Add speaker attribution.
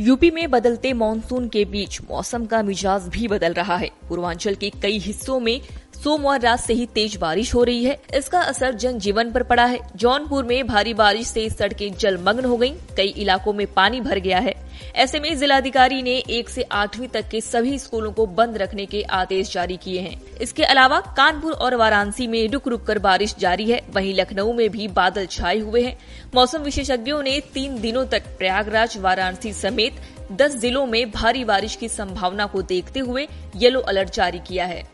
Speaker 1: UP में बदलते monsoon के बीच मौसम का मिजाज भी बदल रहा है। पूर्वांचल के कई हिस्सों में सोमवार रात से ही तेज बारिश हो रही है। इसका असर जनजीवन पर पड़ा है। जौनपुर में भारी बारिश से सड़कें जलमग्न हो गई कई इलाकों में पानी भर गया है। ऐसे में जिलाधिकारी ने एक से आठवीं तक के सभी स्कूलों को बंद रखने के आदेश जारी किए हैं। इसके अलावा कानपुर और वाराणसी में रुक रुक कर बारिश जारी है। वहीं लखनऊ में भी बादल छाए हुए हैं। मौसम विशेषज्ञों ने तीन दिनों तक प्रयागराज, वाराणसी समेत दस जिलों में भारी बारिश की संभावना को देखते हुए येलो अलर्ट जारी किया है।